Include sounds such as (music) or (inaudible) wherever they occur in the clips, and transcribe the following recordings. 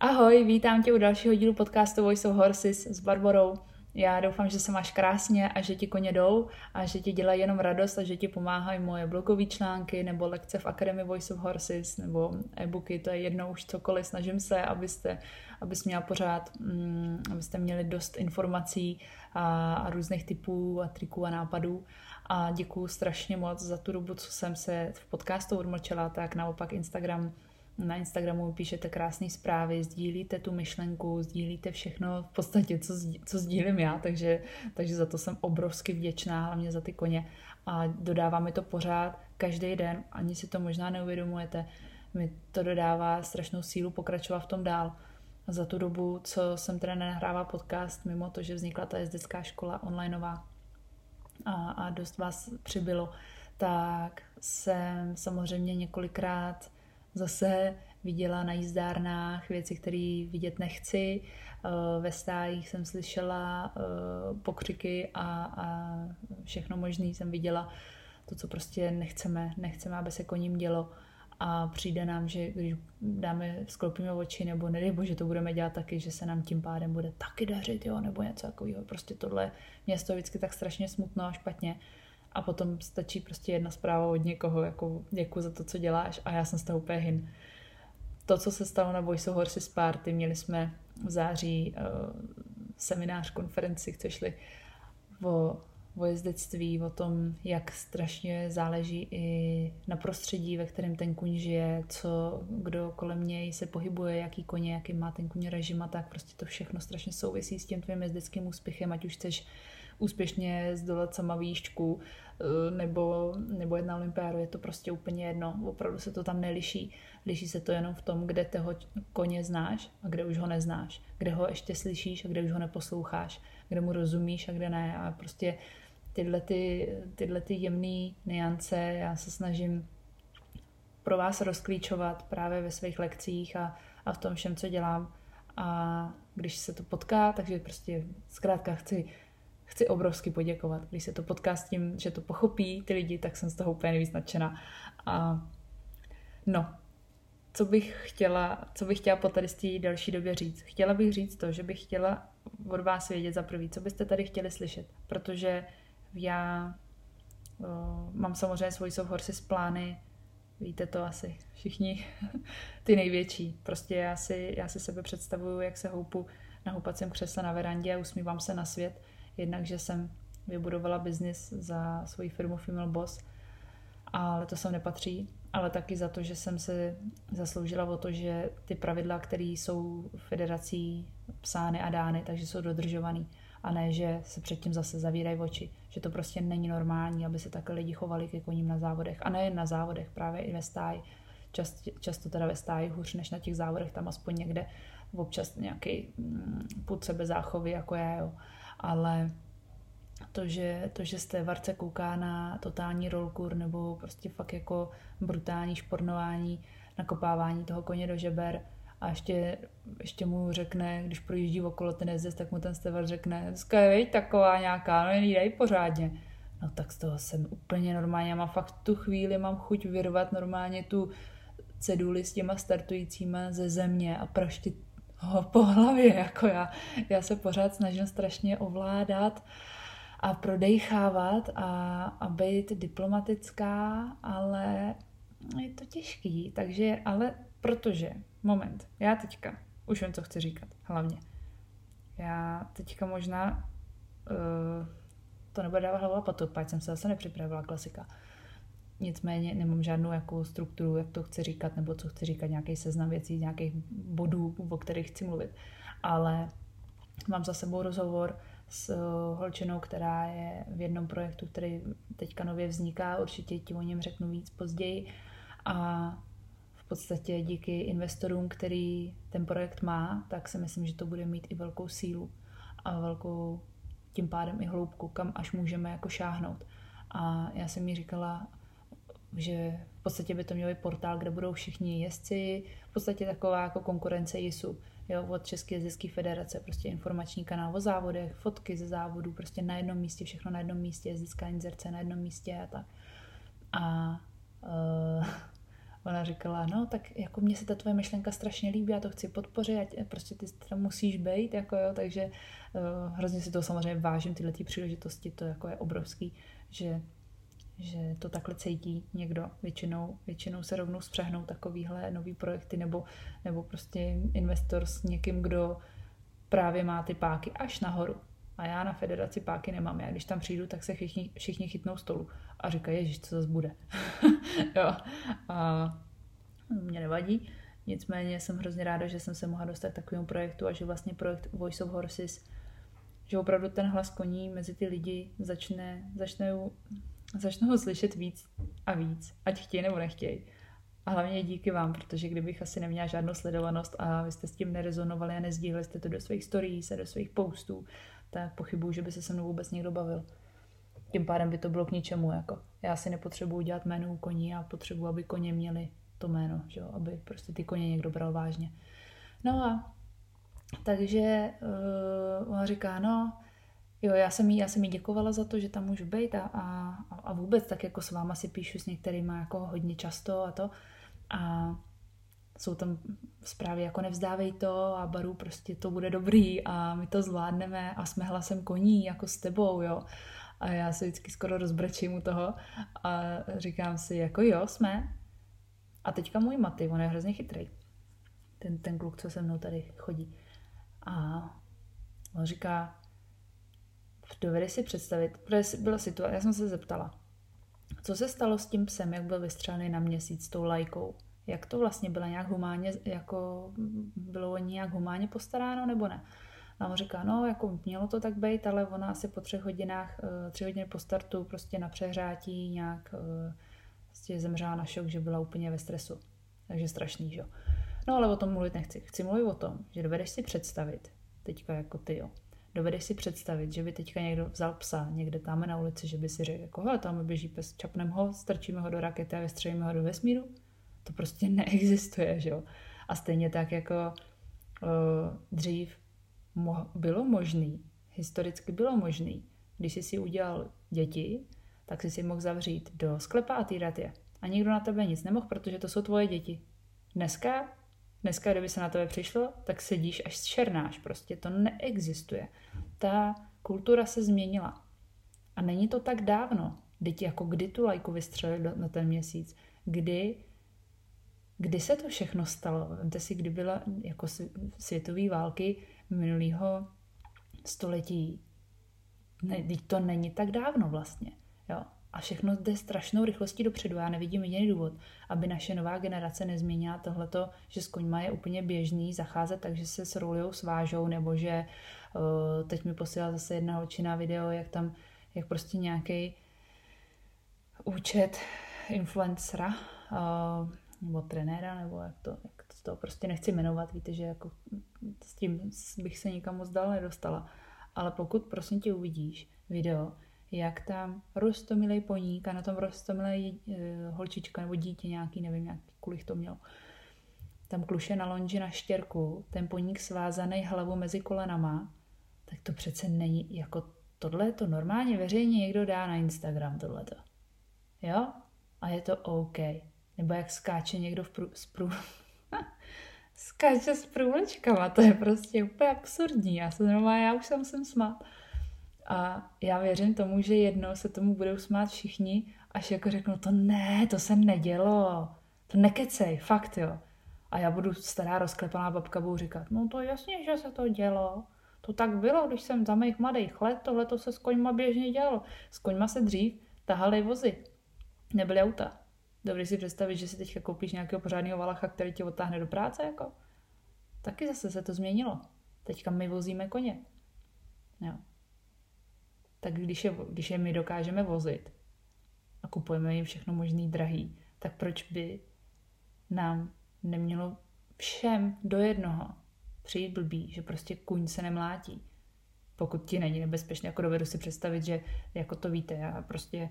Ahoj, vítám tě u dalšího dílu podcastu Voice of Horses s Barborou. Já doufám, že se máš krásně a že ti koně jdou a že ti dělají jenom radost a že ti pomáhají moje blogové články nebo lekce v Academy Voice of Horses nebo e-booky, to je jedno už cokoliv. Snažím se, abyste, abys měla pořád, mm, abyste měli dost informací a, a různých typů a triků a nápadů. A děkuji strašně moc za tu dobu, co jsem se v podcastu odmlčela, tak naopak Instagram na Instagramu píšete krásné zprávy, sdílíte tu myšlenku, sdílíte všechno v podstatě, co, co sdílím já, takže, takže za to jsem obrovsky vděčná, hlavně za ty koně. A dodáváme to pořád, každý den, ani si to možná neuvědomujete. Mi to dodává strašnou sílu pokračovat v tom dál. Za tu dobu, co jsem teda nenahrává podcast, mimo to, že vznikla ta jezdecká škola onlineová a, a dost vás přibylo, tak jsem samozřejmě několikrát zase viděla na jízdárnách věci, které vidět nechci. Eh, ve stájích jsem slyšela eh, pokřiky a, a všechno možné jsem viděla. To, co prostě nechceme, nechceme, aby se koním dělo. A přijde nám, že když dáme, skloupíme oči, nebo nedej bože, to budeme dělat taky, že se nám tím pádem bude taky dařit, jo, nebo něco takového. Prostě tohle město je vždycky tak strašně smutno a špatně a potom stačí prostě jedna zpráva od někoho, jako děkuji za to, co děláš a já jsem z toho úplně hin. To, co se stalo na Voice of Horses Party, měli jsme v září uh, seminář, konferenci, kde šli o, o jezdectví, o tom, jak strašně záleží i na prostředí, ve kterém ten kuň žije, co, kdo kolem něj se pohybuje, jaký koně, jaký má ten kuň režim a tak prostě to všechno strašně souvisí s tím tvým jezdeckým úspěchem, ať už chceš úspěšně zdolat sama výšku nebo, nebo jedna olympiádu, je to prostě úplně jedno. Opravdu se to tam neliší. Liší se to jenom v tom, kde toho koně znáš a kde už ho neznáš. Kde ho ještě slyšíš a kde už ho neposloucháš. Kde mu rozumíš a kde ne. A prostě tyhle, ty, tyhle ty jemné niance já se snažím pro vás rozklíčovat právě ve svých lekcích a, a v tom všem, co dělám. A když se to potká, takže prostě zkrátka chci chci obrovsky poděkovat. Když se to potká s tím, že to pochopí ty lidi, tak jsem z toho úplně nejvíc nadšená. A no, co bych chtěla, co bych chtěla po tady z té další době říct? Chtěla bych říct to, že bych chtěla od vás vědět za prvý, co byste tady chtěli slyšet, protože já o, mám samozřejmě svůj of Horses plány, víte to asi všichni, (laughs) ty největší. Prostě já si, já si sebe představuju, jak se houpu na houpacím křesle na verandě a usmívám se na svět Jednak, že jsem vybudovala biznis za svoji firmu Female Boss, ale to sem nepatří, ale taky za to, že jsem se zasloužila o to, že ty pravidla, které jsou federací psány a dány, takže jsou dodržovaný a ne, že se předtím zase zavírají oči. Že to prostě není normální, aby se takhle lidi chovali ke koním na závodech. A nejen na závodech, právě i ve stáji. Čast, často teda ve stáji hůř než na těch závodech, tam aspoň někde občas nějaký mm, půd sebe záchovy, jako já, jo ale to, že, to, že jste Varce kouká na totální rollkur nebo prostě fakt jako brutální špornování, nakopávání toho koně do žeber a ještě, ještě mu řekne, když projíždí okolo ten jezdec, tak mu ten stevar řekne, dneska je taková nějaká, no jen dej pořádně. No tak z toho jsem úplně normálně, já mám fakt tu chvíli, mám chuť vyrvat normálně tu ceduli s těma startujícíma ze země a praštit ho po hlavě, jako já. Já se pořád snažím strašně ovládat a prodejchávat a, a být diplomatická, ale je to těžký, takže, ale protože, moment, já teďka, už vím, co chci říkat, hlavně. Já teďka možná, uh, to nebude dávat hlavu a patu, pak jsem se zase nepřipravila, klasika. Nicméně nemám žádnou jako strukturu, jak to chci říkat, nebo co chci říkat, nějaký seznam věcí, nějakých bodů, o kterých chci mluvit. Ale mám za sebou rozhovor s eh, holčinou, která je v jednom projektu, který teďka nově vzniká, určitě ti o něm řeknu víc později. A v podstatě díky investorům, který ten projekt má, tak si myslím, že to bude mít i velkou sílu a velkou tím pádem i hloubku, kam až můžeme jako šáhnout. A já jsem mi říkala, že v podstatě by to měl být portál, kde budou všichni jezdci, v podstatě taková jako konkurence JISu, jo, od České jezdecké federace, prostě informační kanál o závodech, fotky ze závodů, prostě na jednom místě, všechno na jednom místě, jezdecká inzerce na jednom místě a tak. A, uh, (laughs) ona říkala, no tak jako mně se ta tvoje myšlenka strašně líbí, já to chci podpořit, ať prostě ty tam musíš být, jako jo, takže uh, hrozně si to samozřejmě vážím, tyhle ty příležitosti, to jako je obrovský, že že to takhle cítí někdo. Většinou, většinou se rovnou spřehnou takovýhle nový projekty nebo, nebo prostě investor s někým, kdo právě má ty páky až nahoru. A já na federaci páky nemám. Já když tam přijdu, tak se všichni, všichni chytnou stolu a říkají, ježiš, co zase bude. (laughs) jo. A mě nevadí. Nicméně jsem hrozně ráda, že jsem se mohla dostat k takovému projektu a že vlastně projekt Voice of Horses, že opravdu ten hlas koní mezi ty lidi začne, začne začnu ho slyšet víc a víc, ať chtějí nebo nechtějí. A hlavně díky vám, protože kdybych asi neměla žádnou sledovanost a vy jste s tím nerezonovali a nezdíleli jste to do svých stories a do svých postů, tak pochybuju, že by se se mnou vůbec někdo bavil. Tím pádem by to bylo k ničemu. Jako. Já si nepotřebuju dělat jméno u koní a potřebuji, aby koně měli to že jo? aby prostě ty koně někdo bral vážně. No a takže uh, ona říká, no, Jo, já jsem jí, já jsem jí děkovala za to, že tam můžu být a, a vůbec tak jako s váma si píšu s některými jako hodně často a to. A jsou tam zprávy jako nevzdávej to a baru prostě to bude dobrý a my to zvládneme a jsme hlasem koní jako s tebou, jo. A já se vždycky skoro rozbrečím u toho a říkám si jako jo, jsme. A teďka můj Maty, on je hrozně chytrý. Ten, ten kluk, co se mnou tady chodí. A on říká, Dovedeš si představit, protože byla situace, já jsem se zeptala, co se stalo s tím psem, jak byl vystřelený na měsíc s tou lajkou? Jak to vlastně bylo nějak humánně, jako bylo nějak humánně postaráno nebo ne? A on říká, no, jako mělo to tak být, ale ona asi po třech hodinách, eh, tři hodiny po startu prostě na přehrátí nějak eh, prostě zemřela na šok, že byla úplně ve stresu. Takže strašný, že jo. No ale o tom mluvit nechci. Chci mluvit o tom, že dovedeš si představit, teďka jako ty jo, Dovedeš si představit, že by teďka někdo vzal psa někde tam na ulici, že by si řekl, jako, hele, tam běží pes, čapneme ho, strčíme ho do rakety a vystřelíme ho do vesmíru? To prostě (laughs) neexistuje, že jo? A stejně tak jako uh, dřív mo- bylo možný, historicky bylo možný, když jsi si udělal děti, tak jsi si mohl zavřít do sklepa a týrat je. A nikdo na tebe nic nemohl, protože to jsou tvoje děti. Dneska Dneska, kdyby se na tebe přišlo, tak sedíš až černáš. Prostě to neexistuje. Ta kultura se změnila. A není to tak dávno. Teď jako kdy tu lajku vystřelili na ten měsíc. Kdy, kdy se to všechno stalo? Vemte si, kdy byla jako světové války minulého století. Ne, to není tak dávno vlastně. Jo a všechno jde strašnou rychlostí dopředu. Já nevidím jediný důvod, aby naše nová generace nezměnila tohleto, že s koňma je úplně běžný zacházet takže se s rolujou svážou, nebo že uh, teď mi posílala zase jedna holčina video, jak tam, jak prostě nějaký účet influencera uh, nebo trenéra, nebo jak to, jak to, to prostě nechci jmenovat, víte, že jako s tím bych se nikam moc dál nedostala. Ale pokud prosím tě uvidíš video, jak tam rostomilej poník a na tom rostomilej e, holčička nebo dítě nějaký, nevím, jaký kulich to měl. Tam kluše na lonži na štěrku, ten poník svázaný hlavu mezi kolenama, tak to přece není, jako tohle to normálně veřejně někdo dá na Instagram tohleto. Jo? A je to OK. Nebo jak skáče někdo v prů, z prů... (laughs) skáče s průlečkama, to je prostě úplně absurdní. Já se normálně, já už jsem sem smát. A já věřím tomu, že jednou se tomu budou smát všichni, až jako řeknou, to ne, to se nedělo, to nekecej, fakt jo. A já budu stará rozklepaná babka, budu říkat, no to jasně, že se to dělo. To tak bylo, když jsem za mých mladých let, tohle to se s koňma běžně dělalo. S koňma se dřív tahali vozy, nebyly auta. Dobře si představit, že si teďka koupíš nějakého pořádného valacha, který tě odtáhne do práce, jako. Taky zase se to změnilo. Teďka my vozíme koně. Jo tak když je, když je my dokážeme vozit a kupujeme jim všechno možný drahý, tak proč by nám nemělo všem do jednoho přijít blbý, že prostě kuň se nemlátí. Pokud ti není nebezpečný, jako dovedu si představit, že jako to víte, já prostě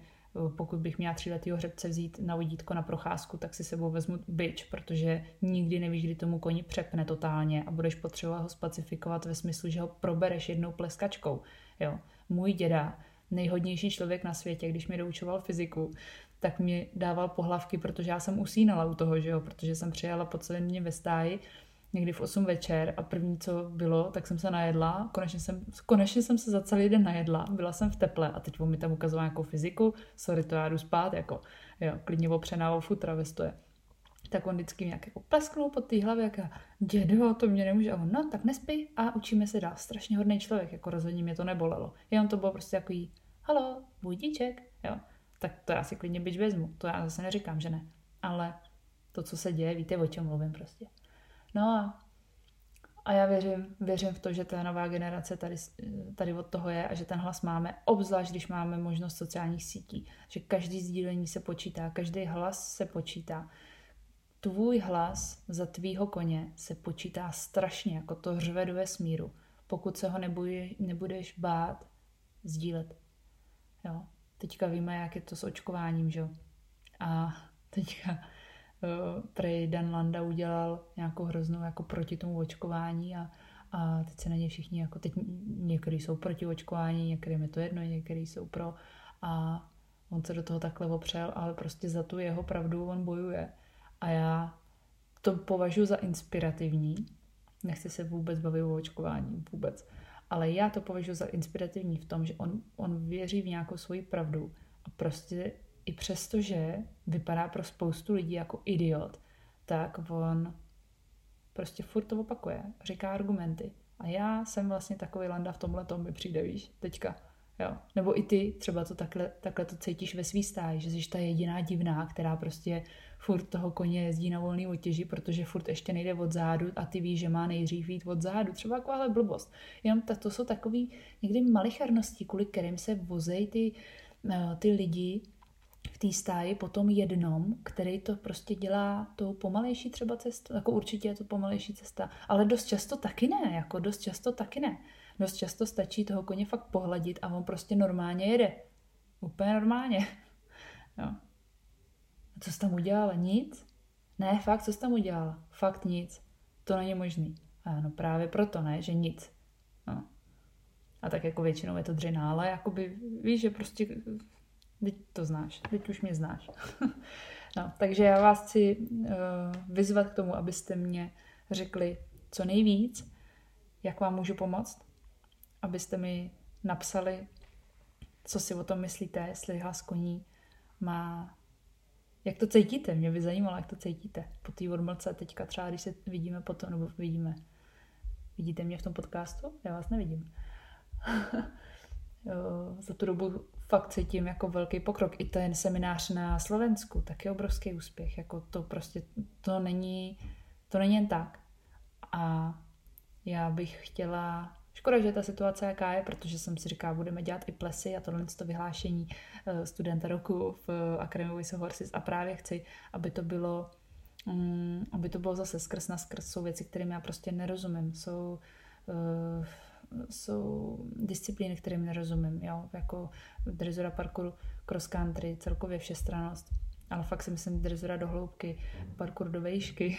pokud bych měla tříletýho hřebce vzít na vodítko na procházku, tak si sebou vezmu byč, protože nikdy nevíš, kdy tomu koni přepne totálně a budeš potřebovat ho specifikovat ve smyslu, že ho probereš jednou pleskačkou. Jo můj děda, nejhodnější člověk na světě, když mi doučoval fyziku, tak mi dával pohlavky, protože já jsem usínala u toho, že jo, protože jsem přijela po celém dně ve stáji někdy v 8 večer a první, co bylo, tak jsem se najedla, konečně jsem, konečně jsem se za celý den najedla, byla jsem v teple a teď on mi tam ukazoval nějakou fyziku, sorry, to já jdu spát, jako, jo, klidně opřená o futra ve stoje. Tak on vždycky nějak jako plesknul pod té hlavě, jak dědo, to mě nemůže. A on, no, tak nespí a učíme se dál. Strašně hodný člověk, jako rozhodně mě to nebolelo. Jenom to bylo prostě takový, halo, budíček, jo. Tak to já si klidně byč vezmu, to já zase neříkám, že ne. Ale to, co se děje, víte, o čem mluvím prostě. No a, a já věřím, věřím v to, že ta nová generace tady, tady od toho je a že ten hlas máme, obzvlášť když máme možnost sociálních sítí, že každý sdílení se počítá, každý hlas se počítá. Tvůj hlas za tvýho koně se počítá strašně, jako to řve do vesmíru, pokud se ho nebudeš, nebudeš bát sdílet. Jo. Teďka víme, jak je to s očkováním, že A teďka Eh, prej Dan Landa udělal nějakou hroznou jako proti tomu očkování a, a teď se na ně všichni jako teď některý jsou proti očkování, některým je to jedno, některý jsou pro a on se do toho takhle opřel, ale prostě za tu jeho pravdu on bojuje. A já to považuji za inspirativní. Nechci se vůbec bavit o očkování, vůbec. Ale já to považuji za inspirativní v tom, že on, on věří v nějakou svoji pravdu a prostě i přesto, že vypadá pro spoustu lidí jako idiot, tak on prostě furt to opakuje, říká argumenty. A já jsem vlastně takový landa v tomhle tom mi přijde, víš, teďka. Jo. Nebo i ty třeba to takhle, takhle to cítíš ve svý stáji, že jsi ta jediná divná, která prostě furt toho koně jezdí na volný otěži, protože furt ještě nejde od zádu a ty víš, že má nejdřív jít od zádu. Třeba takováhle blbost. Jenom ta, to jsou takový někdy malicharnosti, kvůli kterým se vozejí ty, eh, ty lidi v té stáji po tom jednom, který to prostě dělá tou pomalejší třeba cestu, jako určitě je to pomalejší cesta, ale dost často taky ne, jako dost často taky ne. Dost často stačí toho koně fakt pohladit a on prostě normálně jede. Úplně normálně. (laughs) Jo. A co jsi tam udělala? Nic? Ne, fakt, co jsi tam udělala? Fakt nic. To není možný. A no právě proto ne, že nic. No. A tak jako většinou je to dřina, ale jakoby víš, že prostě Teď to znáš, teď už mě znáš. (laughs) no, takže já vás chci uh, vyzvat k tomu, abyste mě řekli co nejvíc, jak vám můžu pomoct, abyste mi napsali, co si o tom myslíte, jestli hlas koní má jak to cítíte? Mě by zajímalo, jak to cítíte. Po té odmlce teďka třeba, když se vidíme potom, nebo vidíme. Vidíte mě v tom podcastu? Já vás nevidím. (laughs) Za tu dobu fakt cítím jako velký pokrok. I ten seminář na Slovensku, tak je obrovský úspěch. Jako to prostě, to není, to není jen tak. A já bych chtěla, škoda, že ta situace jaká je, protože jsem si říkala, budeme dělat i plesy a tohle to vyhlášení eh, studenta roku v Academy Voice of Horses. A právě chci, aby to bylo um, aby to bylo zase skrz na skrz, jsou věci, kterým já prostě nerozumím. Jsou uh, jsou disciplíny, kterým nerozumím, jo, jako drezura parkouru, cross country, celkově všestranost, ale fakt si myslím drezura do hloubky, parkour do vejšky,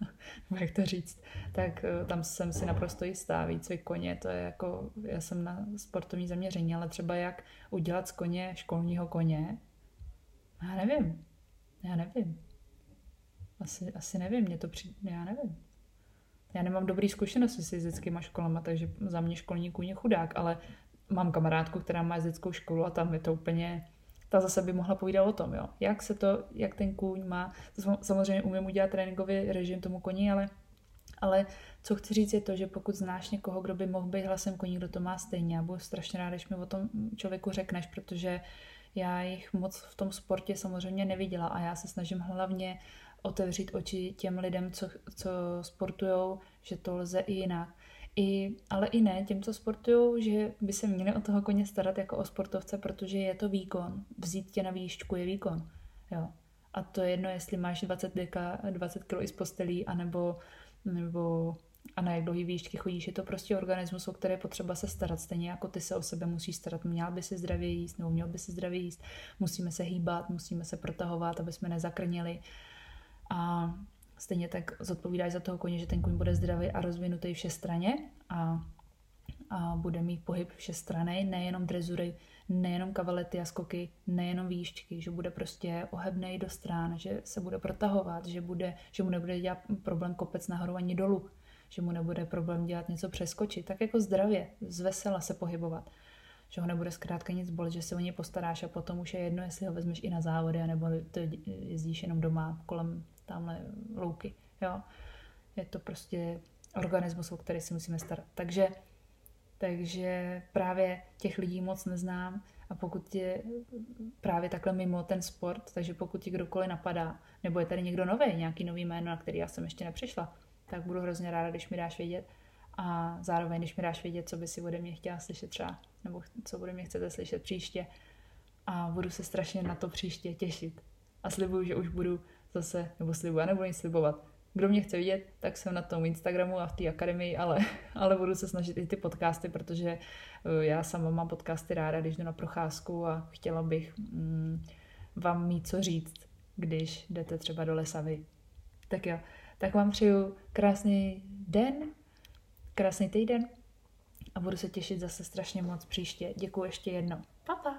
(laughs) jak to říct, tak eh, tam jsem si naprosto jistá, výcvik koně, to je jako, já jsem na sportovní zaměření, ale třeba jak udělat z koně školního koně, já nevím, já nevím. Asi, asi nevím, mě to přijde, já nevím já nemám dobrý zkušenosti s jezdeckýma školama, takže za mě školní kůň je chudák, ale mám kamarádku, která má jezeckou školu a tam je to úplně, ta zase by mohla povídat o tom, jo. Jak se to, jak ten kůň má, to samozřejmě umím udělat tréninkový režim tomu koni, ale ale co chci říct je to, že pokud znáš někoho, kdo by mohl být hlasem koní, kdo to má stejně, já budu strašně ráda, když mi o tom člověku řekneš, protože já jich moc v tom sportě samozřejmě neviděla a já se snažím hlavně otevřít oči těm lidem, co, co sportují, že to lze i jinak. I, ale i ne těm, co sportují, že by se měli o toho koně starat jako o sportovce, protože je to výkon. Vzít tě na výšku je výkon. Jo. A to je jedno, jestli máš 20, deka, 20 kg i z postelí, anebo, nebo a na jak dlouhý výšky chodíš, je to prostě organismus, o který je potřeba se starat, stejně jako ty se o sebe musíš starat. Měl by si zdravě jíst, nebo měl by si zdravě jíst, musíme se hýbat, musíme se protahovat, aby jsme nezakrnili, a stejně tak zodpovídáš za toho koně, že ten koň bude zdravý a rozvinutý straně a a bude mít pohyb všestraný, nejenom drezury, nejenom kavalety a skoky, nejenom výšky, že bude prostě ohebnej do strán, že se bude protahovat, že, bude, že mu nebude dělat problém kopec nahoru ani dolů, že mu nebude problém dělat něco přeskočit, tak jako zdravě, z vesela se pohybovat že ho nebude zkrátka nic bolet, že se o něj postaráš a potom už je jedno, jestli ho vezmeš i na závody, nebo to jezdíš jenom doma kolem tamhle louky. Jo? Je to prostě organismus, o který si musíme starat. Takže, takže právě těch lidí moc neznám a pokud je právě takhle mimo ten sport, takže pokud ti kdokoliv napadá, nebo je tady někdo nový, nějaký nový jméno, na který já jsem ještě nepřišla, tak budu hrozně ráda, když mi dáš vědět. A zároveň, když mi dáš vědět, co by si ode mě chtěla slyšet třeba, nebo co ode mě chcete slyšet příště. A budu se strašně na to příště těšit. A slibuju, že už budu zase, nebo slibuju, nebo nic slibovat. Kdo mě chce vidět, tak jsem na tom Instagramu a v té akademii, ale, (laughs) ale budu se snažit i ty podcasty, protože eh, já sama mám podcasty ráda, když jdu na procházku a chtěla bych mm, vám mít co říct, když jdete třeba do lesa vy. Tak jo, tak vám přeju krásný den, krásný týden a budu se těšit zase strašně moc příště. Děkuji ještě jednou. Pa, pa.